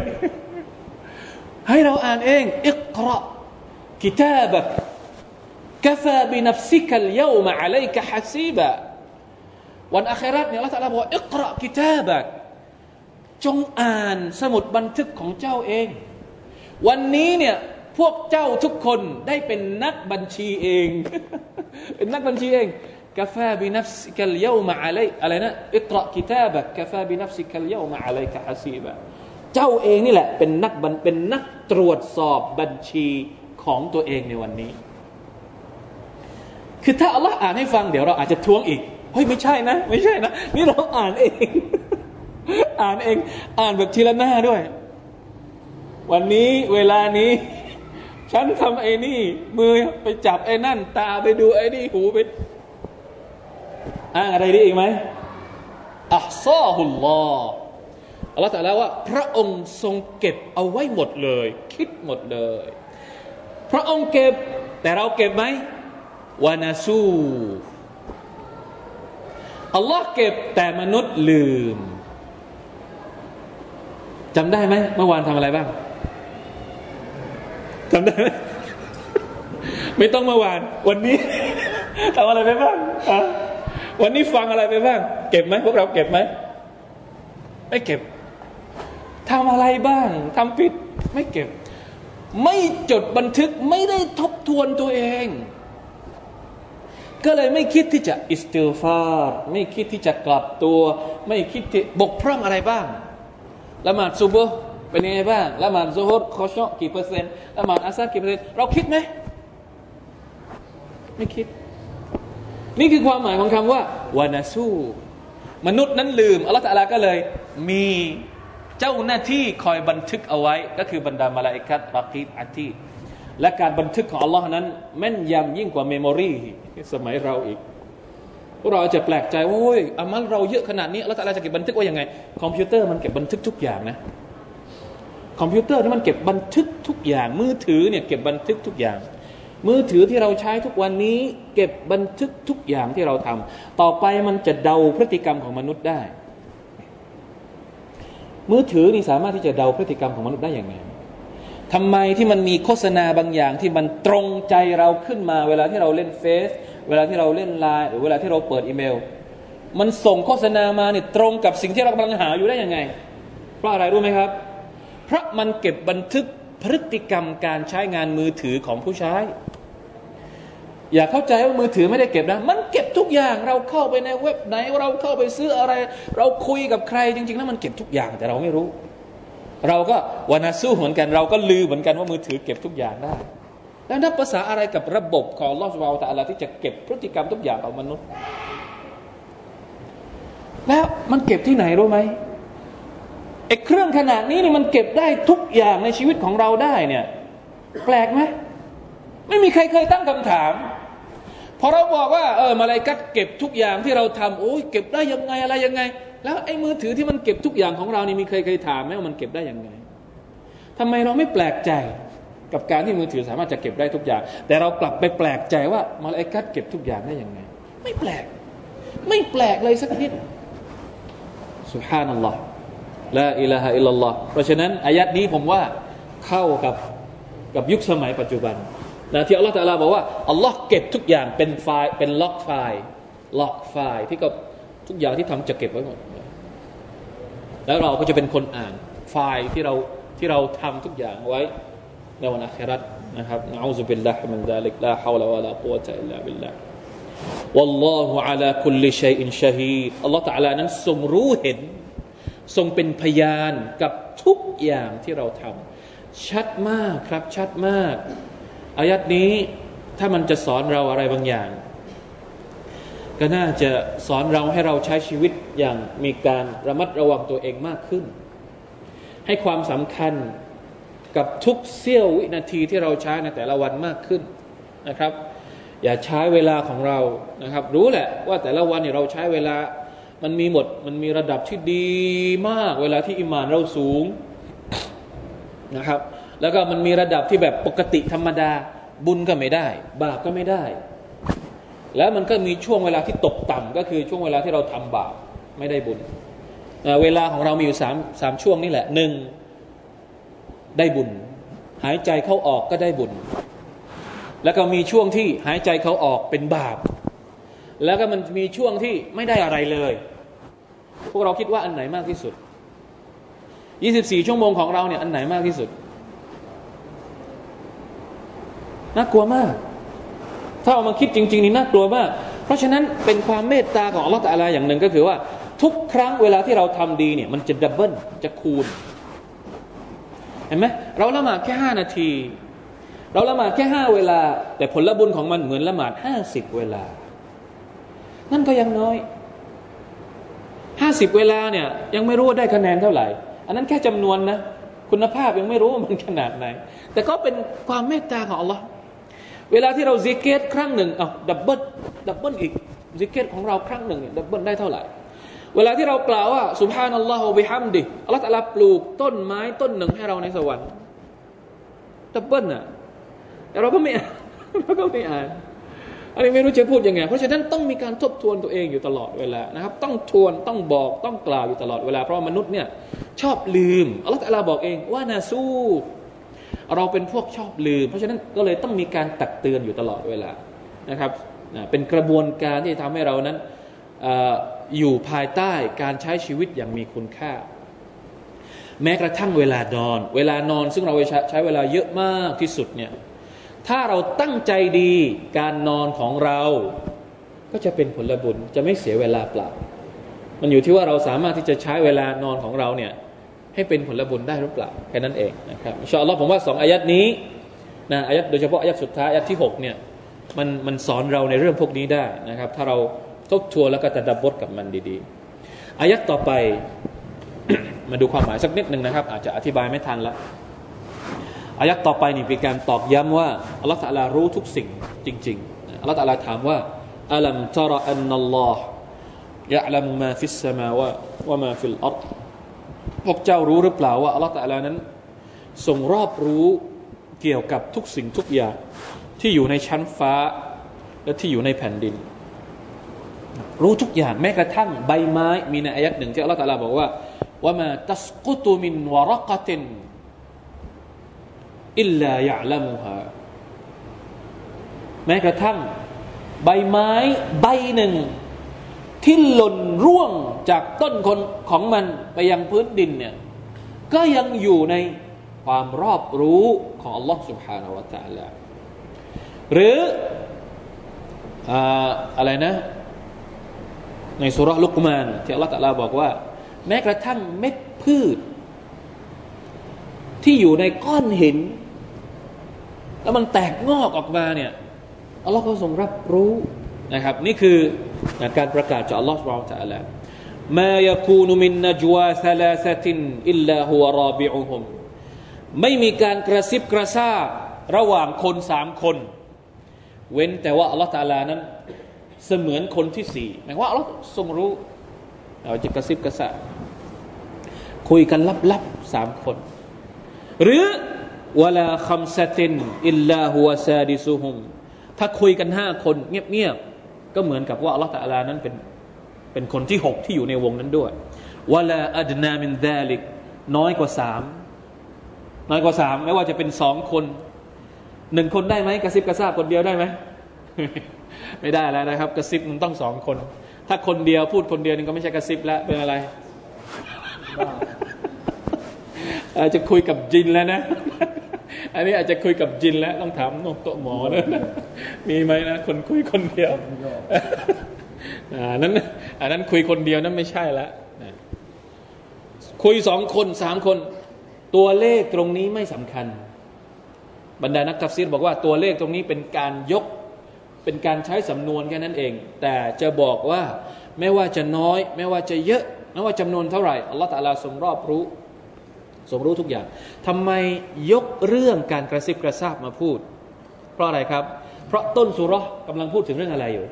ให้เราอ่านเองอิกรากิตาบะกฟาบินัฟซิกัลยามะอะลัยกะฮัซีบะวันอาคราตเนี่ยละตะลาบอกอิกรากิตาบะ จงอ่านสมุดบันทึกของเจ้าเอง วันนี้เนี่ยพวกเจ้าทุกคนได้เป็นนักบัญชีเอง เป็นนักบัญชีเองكفى بنفسك اليوم อะไรอะไรนะ اقرأ كتابك كفى بنفسك اليوم عليك حسيباเจ้าเองนี่แหละเป็นนักบันเป็นนักตรวจสอบบัญชีของตัวเองในวันนี้ คือถ้าอัลลอฮ์อ่านให้ฟังเดี๋ยวเราอาจจะท้วงอีกเฮ้ยไม่ใช่นะ ไม่ใช่นะ นี่เราอ่านเอง อ่านเอง อ่านแบบทีละหน้าด้วย วันนี้เวลานี้ ฉันทำไอ้นี่ มือไปจับไอ้นั่น ตาไปดูไอ้นี่หูไปอ้างอะไรได้อีกไหมอัลซอฮุลลอฮ์อัลลอฮฺตรัสว่า พระองค์ทรงเก็บเอาไว้หมดเลย คิดหมดเลย พระองค์เก็บ แต่เราเก็บไหมวานาซูอัลลอฮ์เก็บแต่มนุษย์ลืม จำได้ไหมเมื่อวานทำอะไรบ้างจำได้ไหมไม่ต้องเมื่อวาน วันนี้ทำอะไรไปบ้างวันนี้ฟังอะไรไปบ้าง เก็บไหมพวกเราเก็บไหมไม่เก็บทำอะไรบ้างทำผิดไม่เก็บ ไม่จดบันทึกไม่ได้ทบทวนตัวเอง ก็เลยไม่คิดที่จะอิสติลฟาร์ไม่คิดที่จะกลับตัว ไม่คิดที่บกพร่องอะไรบ้าง ละหมาดซุบฮ์เป็นยังไงบ้างละหมาดซุฮ์คอชอกี่เปอร์เซ็นต์ละหมาดอาซากี่เปอร์เซ็นต์เราคิดไหมไม่คิด นี่คือความหมายของคำว่าวานาซูมนุษย์นั้นลืมอัลลอฮฺตะลาก็เลย มีเจ้าหน้าที่คอยบันทึกเอาไว้ ก็คือบรรดามาลาอิกัตรักีบอาตีและการบันทึกของอัลลอฮ์นั้น แม่นยำยิ่งกว่า memory สมัยเราอีก เราจะแปลกใจว่าโอ้ยอามัลเราเยอะขนาดนี้แล้วแต่เราจะเก็บบันทึกไว้ยังไง คอมพิวเตอร์มันเก็บบันทึกทุกอย่างนะ คอมพิวเตอร์นี่มันเก็บบันทึกทุกอย่าง มือถือเนี่ยเก็บบันทึกทุกอย่าง มือถือที่เราใช้ทุกวันนี้ เก็บบันทึกทุกอย่างที่เราทำต่อไปมันจะเดาพฤติกรรมของมนุษย์ได้ มือถือนี่สามารถที่จะเดาพฤติกรรมของมนุษย์ได้อย่างไงทำไมที่มันมีโฆษณาบางอย่างที่มันตรงใจเราขึ้นมาเวลาที่เราเล่นเฟซ เวลาที่เราเล่นไลน์หรือเวลาที่เราเปิดอีเมล มันส่งโฆษณามาเนี่ยตรงกับสิ่งที่เรากำลังหาอยู่ได้ยังไง เพราะอะไรรู้ไหมครับ เพราะมันเก็บบันทึกพฤติกรรมการใช้งานมือถือของผู้ใช้ อย่าเข้าใจว่ามือถือไม่ได้เก็บนะ มันเก็บทุกอย่างเราเข้าไปในเว็บไหนเราเข้าไปซื้ออะไร เราคุยกับใครจริง ๆ แล้วมันเก็บทุกอย่างแต่เราไม่รู้ เราก็วานาสู้เหมือนกัน เราก็ลือเหมือนกันว่ามือถือเก็บทุกอย่างได้ แล้วนับภาษาอะไรกับระบบของลอสวาลตาลาที่จะเก็บพฤติกรรมทุกอย่างของมนุษย์ แล้วมันเก็บที่ไหนรู้ไหมไอ้เครื่องขนาดนี้นี่มันเก็บได้ทุกอย่างในชีวิตของเราได้เนี่ย แปลกไหมไม่มีใครเคยตั้งคำถามพอเราบอกว่าเออมาลายกัดเก็บทุกอย่างที่เราทำโอ้ยเก็บได้ยังไงอะไรยังไง แล้วไอ้มือถือที่มันเก็บทุกอย่างของเรานี่มีใครเคยถามไหมว่ามันเก็บได้ยังไงทำไมเราไม่แปลกใจ กับการที่มือถือสามารถจะเก็บได้ทุกอย่าง แต่เรากลับไปแปลกใจว่ามาลาอิกัดเก็บทุกอย่างได้ยังไง ไม่แปลก ไม่แปลกเลยสักนิดสุฮานัลลอฮ์ละอิลาฮะอิลลัลลอฮ์เพราะฉะนั้นอายัดนี้ผมว่าเข้ากับกับยุคสมัยปัจจุบันนะที่อัลลอฮฺตะลาบอกว่าอัลลอฮ์เก็บทุกอย่างเป็นไฟล์เป็น log file log file ที่ก็ทุกอย่างที่ทำจะเก็บไว้หมดแล้วเราก็จะเป็นคนอ่านไฟล์ที่เราที่เราทำทุกอย่างไว้ ในวันอัครานะครับนะอูซุบิลลาฮิมินซาลิกลาฮาวลาวะลากุวะตะอิลลาบิลลาห์ والله على كل شيء شهيد อัลลอฮฺตะลานั้นทรงรู้เห็น ทรงเป็นพยานกับทุกอย่างที่เราทำชัดมากครับชัดมากอายัดนี้ถ้ามันจะสอนเราอะไรบางอย่าง ก็น่าจะสอนเราให้เราใช้ชีวิตอย่างมีการระมัดระวังตัวเองมากขึ้น ให้ความสำคัญ กับทุกเสี้ยววินาทีที่เราใช้ในแต่ละวันมากขึ้นนะครับ อย่าใช้เวลาของเรานะครับ รู้แหละว่าแต่ละวันเนี่ยเราใช้เวลามันมีหมดมันมีระดับที่ดีมาก เวลาที่อิมานเราสูงนะครับ แล้วก็มันมีระดับที่แบบปกติธรรมดา บุญก็ไม่ได้ บาปก็ไม่ได้ แล้วมันก็มีช่วงเวลาที่ตกต่ำก็คือช่วงเวลาที่เราทำบาปไม่ได้บุญเวลาของเรามีอยู่สามสามช่วงนี่แหละหนึ่ง ได้บุญ หายใจเข้าออกก็ได้บุญ แล้วก็มีช่วงที่หายใจเขาออกเป็นบาป แล้วก็มันมีช่วงที่ไม่ได้อะไรเลย พวกเราคิดว่าอันไหนมากที่สุด 24 ชั่วโมงของเราเนี่ยอันไหนมากที่สุดน่ากลัวมาก ถ้าเอามาคิดจริง ๆ นี่น่ากลัวมาก เพราะฉะนั้นเป็นความเมตตาของอัลลอฮฺอะไรอย่างหนึ่งก็คือว่า ทุกครั้งเวลาที่เราทำดีเนี่ยมันจะดับเบิลจะคูณ เห็นไหมเราละหมาดแค่ห้านาที เราละหมาดแค่ห้าเวลา แต่ผลบุญของมันเหมือนละหมาดห้าสิบเวลา นั่นก็ยังน้อยห้าสิบเวลาเนี่ยยังไม่รู้ว่าได้คะแนนเท่าไหร่ อันนั้นแค่จำนวนนะ คุณภาพยังไม่รู้ว่ามันขนาดไหน แต่ก็เป็นความเมตตาของอัลลอฮ์เวลาที่เราซิเกรครั้งหนึ่งอะ double double อีกซิเกรของเราครั้งหนึ่งเนี่ย double ได้เท่าไหร่ เวลาที่เรากล่าวว่าسبحان الله وبحمدهอัลลอฮฺตะลาปลูกต้นไม้ต้นหนึ่งให้เราในสวรรค์ดับเบิลน่ะแต่เราก็ไม่อ่านเราก็ไม่อ่านอันนี้ไม่รู้จะพูดยังไง เพราะฉะนั้นต้องมีการทบทวนตัวเองอยู่ตลอดเวลานะครับ ต้องทวนต้องบอกต้องกล่าวอยู่ตลอดเวลาเพราะมนุษย์เนี่ยชอบลืมอัลลอฮฺตะลาบอกเองว่านาซูเราเป็นพวกชอบลืม เพราะฉะนั้นก็เลยต้องมีการตักเตือนอยู่ตลอดเวลานะครับเป็นกระบวนการที่ทำให้เรานั้น อยู่ภายใต้การใช้ชีวิตอย่างมีคุณค่า แม้กระทั่งเวลานอน เวลานอนซึ่งเราใช้เวลาเยอะมากที่สุดเนี่ยถ้าเราตั้งใจดีการนอนของเราก็จะเป็นผลบุญจะไม่เสียเวลาเปล่า มันอยู่ที่ว่าเราสามารถที่จะใช้เวลานอนของเราเนี่ยให้เป็นผลบุญได้หรือเปล่าแค่นั้นเองนะครับอินชาอัลลอฮ์ผมว่าสองอายัดนี้นะอายัดโดยเฉพาะอายัดสุดท้ายอายัดที่6เนี่ยมันมันสอนเราในเรื่องพวกนี้ได้นะครับ ถ้าเรา ทบทวนแล้วก็จะดับบทกับมันดีๆอายัดต่อไปมาดูความหมายสักนิดหนึ่งนะครับ อาจจะอธิบายไม่ทันละอายัดต่อไปนี่เป็นการตอกย้ำว่าอัลลอฮฺตะลารู้ทุกสิ่งจริงๆอัลลอฮฺตะลาถามว่าألم تر أن الله يعلم ما في السماوات وما في الأرض พวกเจ้ารู้หรือเปล่าว่าอัลลอฮฺตะลานั้นทรงรอบรู้เกี่ยวกับทุกสิ่งทุกอย่างที่อยู่ในชั้นฟ้าและที่อยู่ในแผ่นดิน รู้ทุกอย่างแม้กระทั่งใบไม้มีในอายักหนึ่งที่อัลลอฮฺตาลาบอกว่าว่ามาตัสกุตุมินวรกตินอิลลายะละมุฮาแม้กระทั่งใบไม้ใบหนึ่ง ที่หล่นร่วงจากต้นคนของมันไปยังพื้นดินเนี่ยก็ยังอยู่ในความรอบรู้ของ Allah Subhanahu wa Taala หรืออะไรนะ ในสุรลุกมานที่อัลลอฮฺตะลาบอกว่า แม้กระทั่งเม็ดพืช ที่อยู่ในก้อนหิน แล้วมันแตกงอกออกมาเนี่ยอัลลอฮฺก็ทรงรับรู้นะครับ นี่คือการประกาศจากอัลลอฮฺสุบไบร์ตะลามา يكون من نجوى ثلاثة إلا هو رابعهم ไม่มีการกระซิบกระซาบระหว่างคนสามคน เว้นแต่ว่าอัลลอฮฺตะลานั้น เสมือนคนที่สี่หมายว่าเราทรงรู้เราจะกระซิบกระซาบคุยกันลับๆสามคน หรือวลาคำสตินอิลลาหัวซาดิซุฮุมถ้าคุยกันห้าคนเงียบๆก็เหมือนกับว่าอัลลอฮฺตะลานั้นเป็นเป็นคนที่หกที่อยู่ในวงนั้นด้วยวลาอัดนามินดาลิกน้อยกว่าสามน้อยกว่าสามไม่ว่าจะเป็นสองคนหนึ่งคนได้ไหมกระซิบกระซาบคนเดียวได้ไหม ไม่ได้แล้วนะครับ กระซิบมันต้องสองคน ถ้าคนเดียวพูดคนเดียวนึงก็ไม่ใช่กระซิบแล้วเป็นอะไรอาจจะคุยกับจินแล้วนะ อันนี้อาจจะคุยกับจินแล้วต้องถามนกโตหมอนะมีไหมนะคนคุยคนเดียวอันนั้นอันนั้นคุยคนเดียวนั้นไม่ใช่แล้วคุยสองคนสามคน ตัวเลขตรงนี้ไม่สำคัญ บรรดานักทัฟซีรบอกว่าตัวเลขตรงนี้เป็นการยก เป็นการใช้สำนวนแค่นั้นเอง แต่จะบอกว่าไม่ว่าจะน้อย ไม่ว่าจะเยอะไม่ว่าจำนวนเท่าไหร่อัลลอฮฺตาลาทรงรอบรู้ทรงรู้ทุกอย่างทำไมยกเรื่องการกระซิบกระซาบมาพูด เพราะอะไรครับ เพราะต้นสุรกำลังพูดถึงเรื่องอะไรอยู่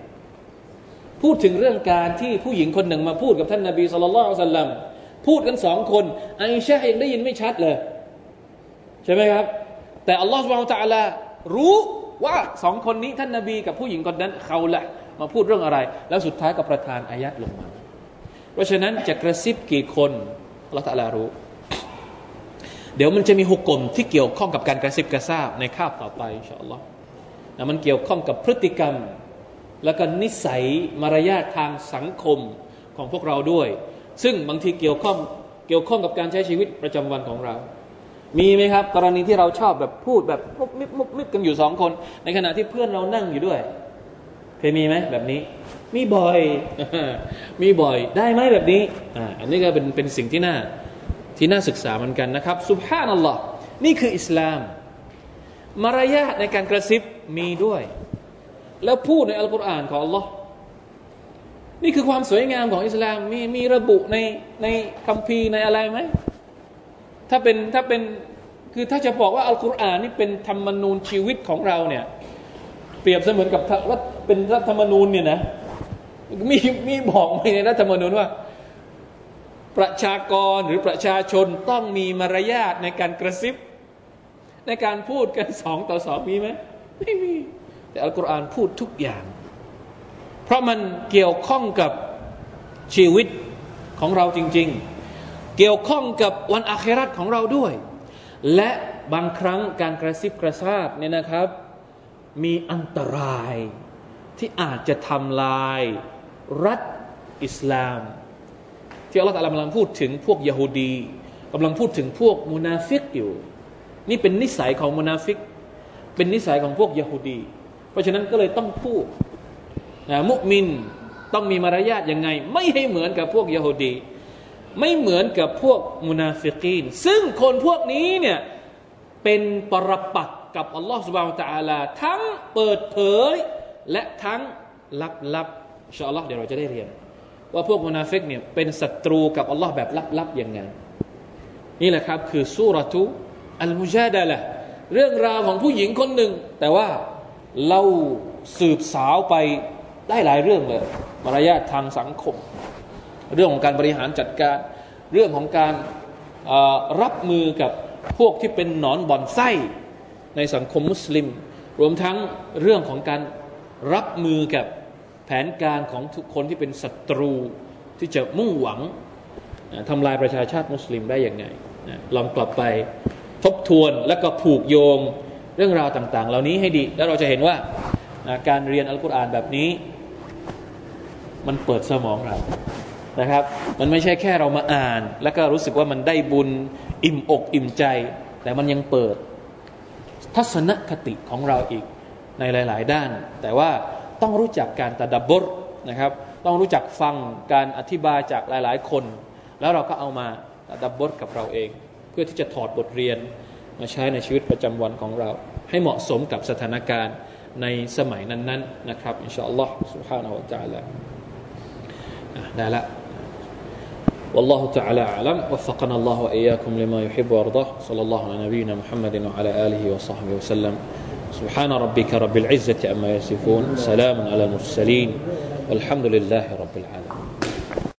พูดถึงเรื่องการที่ผู้หญิงคนหนึ่งมาพูดกับท่านนาบีสุลต่านสัลลัมพูดกันสองคนไอชายังได้ยินไม่ชัดเลย ใช่ไหมครับ แต่อัลลอฮฺสุบานตะลารู้ ว่าสองคนนี้ท่านนาบีกับผู้หญิงคนนั้นเขาแหละมาพูดเรื่องอะไร แล้วสุดท้ายก็ประทานอายัดลงมา เพราะฉะนั้นจะกระซิบกี่คนอัลลอฮฺตะลารู้ เดี๋ยวมันจะมีหุกกลมที่เกี่ยวข้องกับการกระซิบกระซาบในคาบต่อไปอินชาอัลลอฮ์นะมันเกี่ยวข้องกับพฤติกรรม แล้วก็นิสัยมารยาททางสังคมของพวกเราด้วย ซึ่งบางทีเกี่ยวข้องเกี่ยวข้องกับการใช้ชีวิตประจำวันของเรา มีไหมครับ กรณีที่เราชอบแบบพูดแบบมุบมิบมุบมิบกันอยู่สองคน ในขณะที่เพื่อนเรานั่งอยู่ด้วยเคยมีไหมแบบนี้ มีบ่อย มีบ่อยได้ไหมแบบนี้อ่าอันนี้ก็เป็นเป็นสิ่งที่น่าที่น่าศึกษาเหมือนกันนะครับสุบฮานัลลอฮ์นี่คืออิสลาม มารยาทในการกระซิบมีด้วย แล้วพูดในอัลกุรอานของ Allah นี่คือความสวยงามของอิสลามมีมีระบุในในคัมภีร์ในอะไรไหม ถ้าเป็นถ้าเป็นคือถ้าจะบอกว่าอัลกุรอานนี่เป็นธรรมนูญชีวิตของเราเนี่ย เปรียบเสมือนกับว่าเป็นรัฐธรรมนูญเนี่ยนะมีมีบอกไว้ในรัฐธรรมนูญว่า ประชากรหรือประชาชนต้องมีมารยาทในการกระซิบ ในการพูดกันสองต่อสองมีไหมไม่มี แต่อัลกุรอานพูดทุกอย่าง เพราะมันเกี่ยวข้องกับชีวิตของเราจริง ๆ เกี่ยวข้องกับวันอาคราตของเราด้วย และบางครั้งการกระซิบกระซาบเนี่ยนะครับ มีอันตรายที่อาจจะทำลายรัฐอิสลาม ที่อัลลอฮฺกำลังพูดถึงพวกยะฮูดีกำลังพูดถึงพวกมุนาฟิกอยู่ นี่เป็นนิสัยของมุนาฟิก เป็นนิสัยของพวกยะฮูดี เพราะฉะนั้นก็เลยต้องพูดนะมุมินต้องมีมารยาทยังไง ไม่ให้เหมือนกับพวกยะฮูดี ไม่เหมือนกับพวกมุนาฟิกีน ซึ่งคนพวกนี้เนี่ยเป็นปรปักษ์กับอัลลอฮฺ سبحانه وتعالى ทั้งเปิดเผยและทั้งลับๆ إن شاء الله เดี๋ยวเราจะได้เรียน ว่าพวกมุนาฟิกเนี่ยเป็นศัตรูกับอัลลอฮ์แบบลับๆยังไงนี่แหละครับคือسورة المجادلة เรื่องราวของผู้หญิงคนหนึ่ง แต่ว่าเราสืบสาวไปได้หลายเรื่องเลยมารยาททางสังคม เรื่องของการบริหารจัดการ เรื่องของการรับมือกับพวกที่เป็นหนอนบ่อนไส้ในสังคมมุสลิม รวมทั้งเรื่องของการรับมือกับแผนการของทุกคนที่เป็นศัตรูที่จะมุ่งหวังทำลายประชาชาติมุสลิมได้อย่างไงลองกลับไปทบทวนและก็ผูกโยงเรื่องราวต่าง ๆ เหล่านี้ให้ดี แล้วเราจะเห็นว่าการเรียนอัลกุรอานแบบนี้ มันเปิดสมองเรา นะครับ มันไม่ใช่แค่เรามาอ่าน แล้วก็รู้สึกว่ามันได้บุญอิ่มอกอิ่มใจ แต่มันยังเปิดทัศนคติของเราอีกในหลาย ๆ ด้าน แต่ว่าต้องรู้จักการตะดับบทนะครับ ต้องรู้จักฟังการอธิบายจากหลาย ๆ คน แล้วเราก็เอามาตะดับบทกับเราเอง เพื่อที่จะถอดบทเรียนมาใช้ในชีวิตประจำวันของเรา ให้เหมาะสมกับสถานการณ์ในสมัยนั้น ๆ นะครับ อินชาอัลลอฮ์ سبحانه และ تعالى ได้ละ والله تعالى أعلم. وفقنا الله وإياكم لما يحب ويرضاه. صلى الله على نبينا محمد وعلى آله وصحبه وسلم. سبحان ربك رب العزة أما يصفون. سلام على المرسلين. والحمد لله رب العالمين.